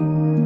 you